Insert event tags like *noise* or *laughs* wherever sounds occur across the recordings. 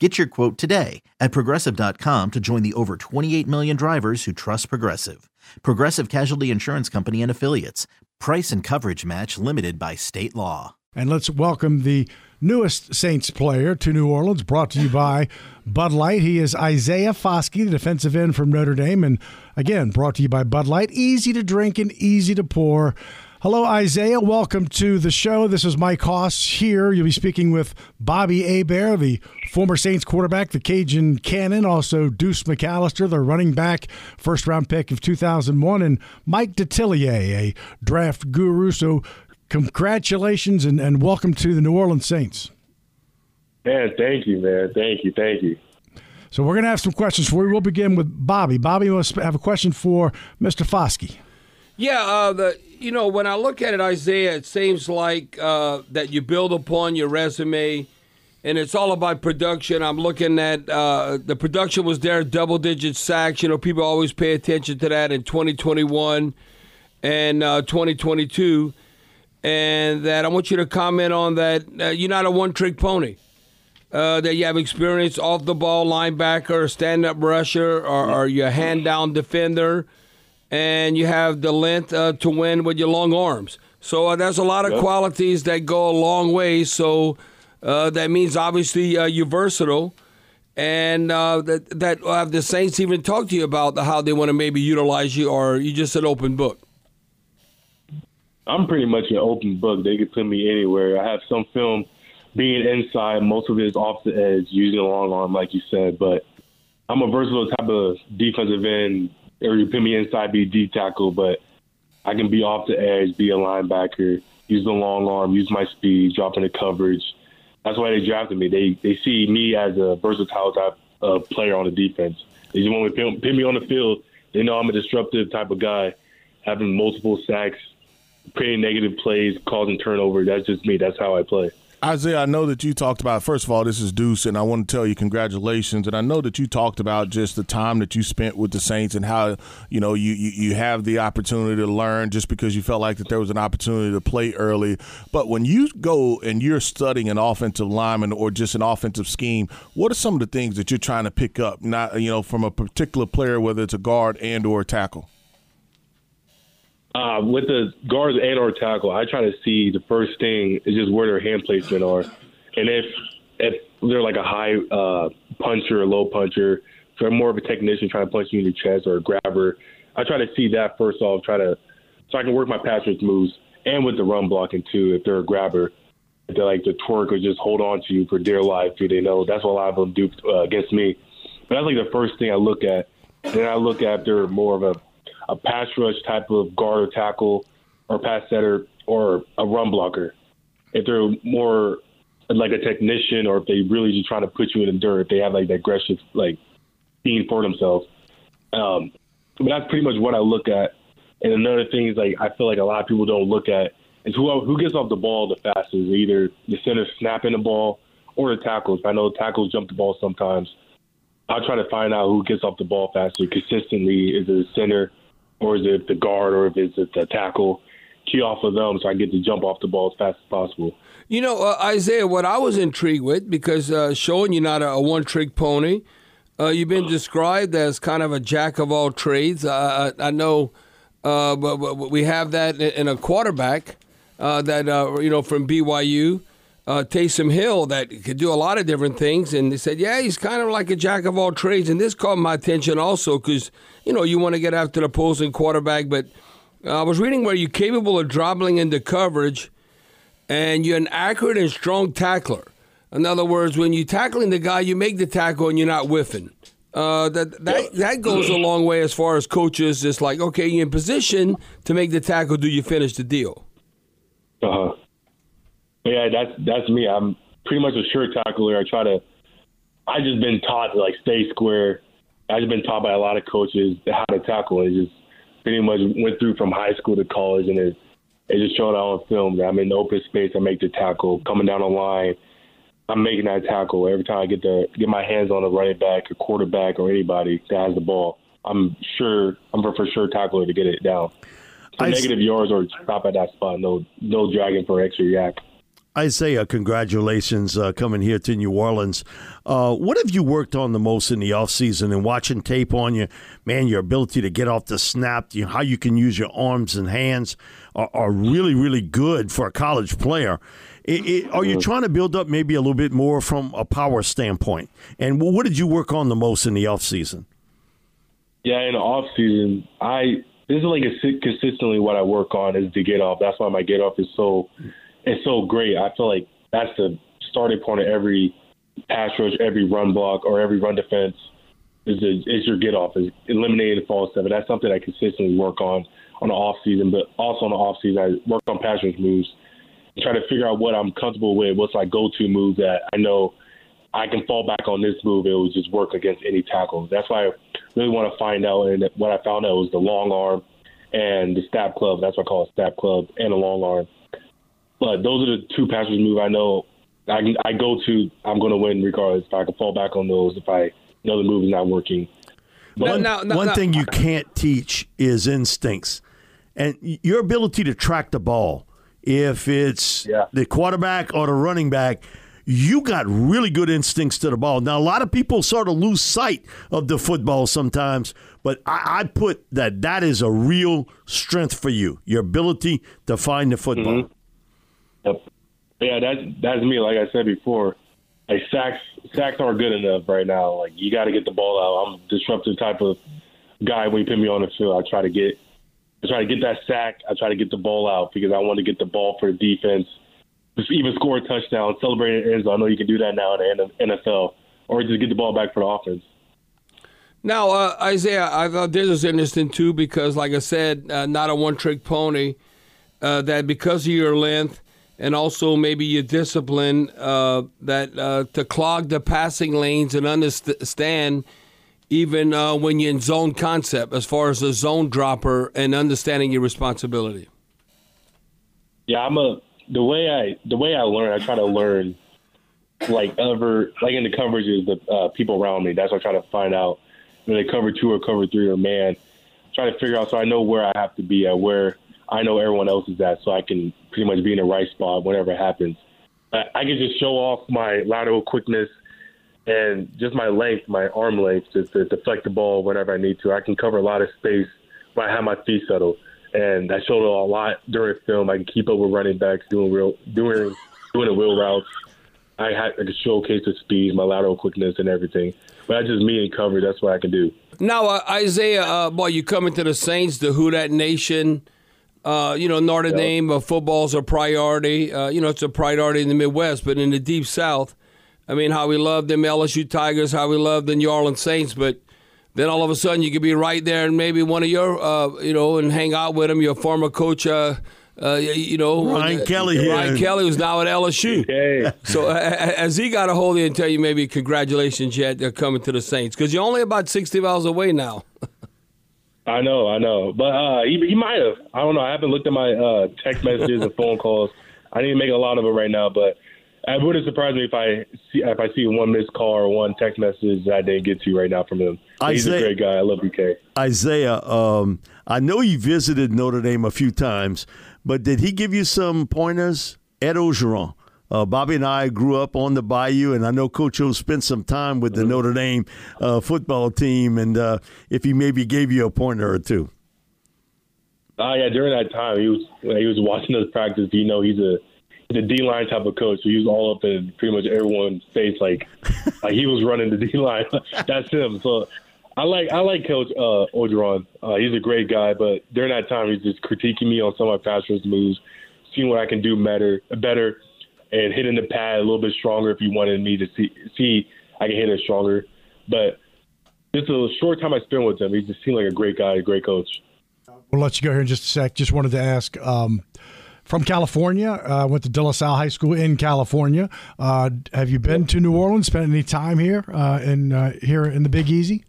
Get your quote today at progressive.com to join the over 28 million drivers who trust Progressive. Progressive Casualty Insurance Company and Affiliates. Price and coverage match limited by state law. And let's welcome the newest Saints player to New Orleans, brought to you by Bud Light. He is Isaiah Foskey, the defensive end from Notre Dame. And again, brought to you by Bud Light. Easy to drink and easy to pour. Hello, Isaiah. Welcome to the show. This is Mike Hoss here. You'll be speaking with Bobby Hebert, the former Saints quarterback, the Cajun Cannon, also Deuce McAllister, the running back, first round pick of 2001, and Mike Detillier, a draft guru. So, congratulations and, and welcome to the New Orleans Saints. Man, thank you, man. Thank you. Thank you. So, we're going to have some questions for you. We'll begin with Bobby. Bobby must have a question for Mr. Foskey. Yeah, uh, the you know when I look at it, Isaiah, it seems like uh, that you build upon your resume, and it's all about production. I'm looking at uh, the production was there, double digit sacks. You know, people always pay attention to that in 2021 and uh, 2022, and that I want you to comment on that. Uh, you're not a one trick pony. Uh, that you have experience off the ball linebacker, stand up rusher, or, or your hand down defender and you have the length uh, to win with your long arms. So uh, there's a lot of yep. qualities that go a long way. So uh, that means obviously uh, you're versatile, and uh, that that have the Saints even talked to you about how they want to maybe utilize you, or you just an open book. I'm pretty much an open book. They could put me anywhere. I have some film being inside. Most of it is off the edge, using a long arm, like you said. But I'm a versatile type of defensive end or you put me inside, be D tackle, but I can be off the edge, be a linebacker, use the long arm, use my speed, drop into coverage. That's why they drafted me. They they see me as a versatile type of player on the defense. They just want to put me on the field. They know I'm a disruptive type of guy, having multiple sacks, creating negative plays, causing turnover. That's just me. That's how I play. Isaiah, I know that you talked about, first of all, this is Deuce, and I want to tell you congratulations. And I know that you talked about just the time that you spent with the Saints and how, you know, you, you, you have the opportunity to learn just because you felt like that there was an opportunity to play early. But when you go and you're studying an offensive lineman or just an offensive scheme, what are some of the things that you're trying to pick up, not, you know, from a particular player, whether it's a guard and or a tackle? Uh, with the guards and or tackle, I try to see the first thing is just where their hand placement are, and if if they're like a high uh, puncher or low puncher, if they're more of a technician trying to punch you in the chest or a grabber, I try to see that first off, try to so I can work my pass rush moves and with the run blocking too. If they're a grabber, if they like to twerk or just hold on to you for dear life, do they know that's what a lot of them do uh, against me. But that's like the first thing I look at. Then I look at they're more of a a pass rush type of guard or tackle or pass setter or a run blocker. If they're more like a technician or if they really just trying to put you in the dirt, if they have like that aggressive like being for themselves. Um, but that's pretty much what I look at. And another thing is like I feel like a lot of people don't look at is who who gets off the ball the fastest, either the center snapping the ball or the tackles. I know tackles jump the ball sometimes. I try to find out who gets off the ball faster consistently. Is it the center or is it the guard, or if it's the tackle, key off of them so I get to jump off the ball as fast as possible. You know, uh, Isaiah, what I was intrigued with, because uh, showing you're not a, a one trick pony, uh, you've been described as kind of a jack of all trades. I, I know uh, but, but we have that in a quarterback uh, that, uh, you know, from BYU. Uh, Taysom Hill that could do a lot of different things. And they said, yeah, he's kind of like a jack of all trades. And this caught my attention also because, you know, you want to get after the opposing quarterback. But uh, I was reading where you're capable of dribbling into coverage and you're an accurate and strong tackler. In other words, when you're tackling the guy, you make the tackle and you're not whiffing. Uh, that that that goes a long way as far as coaches. It's like, okay, you're in position to make the tackle. Do you finish the deal? Uh huh. Yeah, that's that's me. I'm pretty much a sure tackler. I try to. I just been taught to like stay square. I just been taught by a lot of coaches how to tackle. It just pretty much went through from high school to college, and it it just showed out on film. That I'm in the open space. I make the tackle coming down the line. I'm making that tackle every time I get the get my hands on a running back, a quarterback, or anybody that has the ball. I'm sure I'm for, for sure tackler to get it down. So negative yards or stop at that spot. No no dragging for extra YAC. Isaiah, congratulations uh, coming here to New Orleans. Uh, what have you worked on the most in the offseason and watching tape on you? Man, your ability to get off the snap, you how you can use your arms and hands are, are really, really good for a college player. It, it, are you trying to build up maybe a little bit more from a power standpoint? And what did you work on the most in the offseason? Yeah, in the offseason, I this is like consistently what I work on is to get off. That's why my get off is so – it's so great. I feel like that's the starting point of every pass rush, every run block, or every run defense. Is, is your get off, is eliminating the false seven. That's something I consistently work on on the off season, but also on the off season, I work on pass rush moves, and try to figure out what I'm comfortable with, what's my go to move that I know I can fall back on this move. It will just work against any tackle. That's why I really want to find out. And what I found out was the long arm and the stab club. That's what I call a stab club and a long arm. But those are the two passers move I know I I go to. I'm going to win regardless. If I can fall back on those, if I know the move is not working. But one, now, now, one now, thing you can't teach is instincts, and your ability to track the ball. If it's yeah. the quarterback or the running back, you got really good instincts to the ball. Now, a lot of people sort of lose sight of the football sometimes, but I, I put that that is a real strength for you, your ability to find the football. Mm-hmm. Yep. Yeah, that's that's me. Like I said before, like sacks sacks aren't good enough right now. Like you got to get the ball out. I'm a disruptive type of guy. When you put me on the field, I try to get I try to get that sack. I try to get the ball out because I want to get the ball for the defense. Just even score a touchdown, celebrate an. I know you can do that now in the NFL, or just get the ball back for the offense. Now, uh, Isaiah, I thought this was interesting too because, like I said, uh, not a one-trick pony. Uh, that because of your length, and also maybe your discipline uh, that uh, to clog the passing lanes and understand even uh, when you're in zone concept as far as a zone dropper and understanding your responsibility. Yeah, I'm a the way I the way I learn. I try to learn like ever like in the coverages the uh, people around me. That's what I try to find out when they cover two or cover three or man. Try to figure out so I know where I have to be at where I know everyone else is at, so I can pretty much be in the right spot whenever happens. I, I can just show off my lateral quickness and just my length, my arm length, just to deflect the ball whenever I need to. I can cover a lot of space when I have my feet settled, and I showed a lot during film. I can keep up with running backs, doing real, doing doing the wheel routes. I had I could showcase the speed, my lateral quickness, and everything. But that's just me in cover. That's what I can do. Now, uh, Isaiah, uh, boy, you coming to the Saints, the Who That Nation. Uh, you know, Notre yep. Dame uh, football's a priority. Uh, you know, it's a priority in the Midwest, but in the Deep South, I mean, how we love them LSU Tigers, how we love the New Orleans Saints, but then all of a sudden you could be right there and maybe one of your, uh, you know, and hang out with them, your former coach. Uh, uh, you know, Brian uh, Kelly. Brian Kelly was now at LSU. Okay. So uh, has he got a hold of you and tell you maybe congratulations yet they're coming to the Saints because you're only about sixty miles away now. I know, I know, but uh, he he might have. I don't know. I haven't looked at my uh, text messages and phone calls. I didn't make a lot of it right now, but it wouldn't surprise me if I see if I see one missed call or one text message that I didn't get to right now from him. He's Isaiah, a great guy. I love BK. Isaiah, um, I know you visited Notre Dame a few times, but did he give you some pointers? Ed Orgeron. Uh, Bobby and I grew up on the Bayou, and I know Coach O spent some time with the mm-hmm. Notre Dame uh, football team. And uh, if he maybe gave you a pointer or two. Oh yeah, during that time he was he was watching us practice. You know, he's a the D line type of coach. So He was all up in pretty much everyone's face, like *laughs* like he was running the D line. *laughs* That's him. So I like I like Coach uh, Orgeron. Uh, he's a great guy, but during that time, he's just critiquing me on some of my fast moves, seeing what I can do better, better, and hitting the pad a little bit stronger if you wanted me to see see I can hit it stronger. But just a short time I spent with him, he just seemed like a great guy, a great coach. We'll let you go here in just a sec. Just wanted to ask. Um, from California, uh, went to De La Salle High School in California. Uh, have you been to New Orleans? Spent any time here uh, in uh, here in the Big Easy?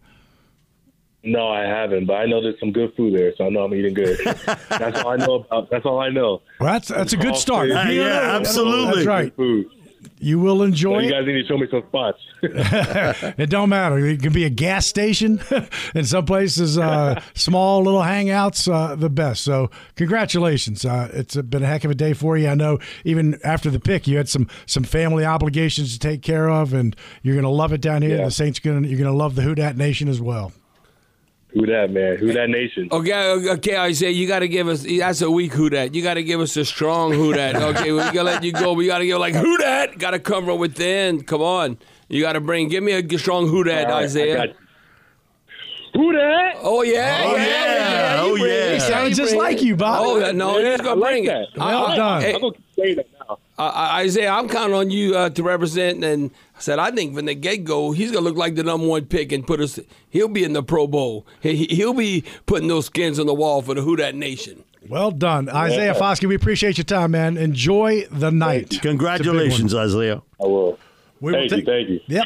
No, I haven't, but I know there's some good food there, so I know I'm eating good. *laughs* that's all I know about. That's all I know. Well, that's that's a good start. Uh, yeah, absolutely. That's right. Food. You will enjoy. So you guys need to show me some spots. *laughs* *laughs* it don't matter. It can be a gas station, in some places, uh, small little hangouts, uh, the best. So congratulations. Uh, it's been a heck of a day for you. I know even after the pick, you had some some family obligations to take care of, and you're going to love it down here. Yeah. The Saints going you're going to love the Who Dat Nation as well. Who that man? Who that nation? Okay, okay, Isaiah, you got to give us. That's a weak who that. You got to give us a strong who that. *laughs* Okay, we gotta let you go. We got to give like who that. Got to come from within. Come on, you got to bring. Give me a strong who that, right, Isaiah. Who that? Oh yeah, oh yeah, yeah. oh yeah. He sounds just like you, Bob. Oh no, he's gonna bring like it. Well I, done. I, I'm gonna say that now. Uh, Isaiah, I'm counting on you uh, to represent. And I said, I think from the get go, he's gonna look like the number one pick and put us. He'll be in the Pro Bowl. He, he'll be putting those skins on the wall for the Who Dat Nation. Well done, Isaiah yeah. Foskey. We appreciate your time, man. Enjoy the night. Congratulations, Isaiah. I will. We thank will you. Thank you. Yep.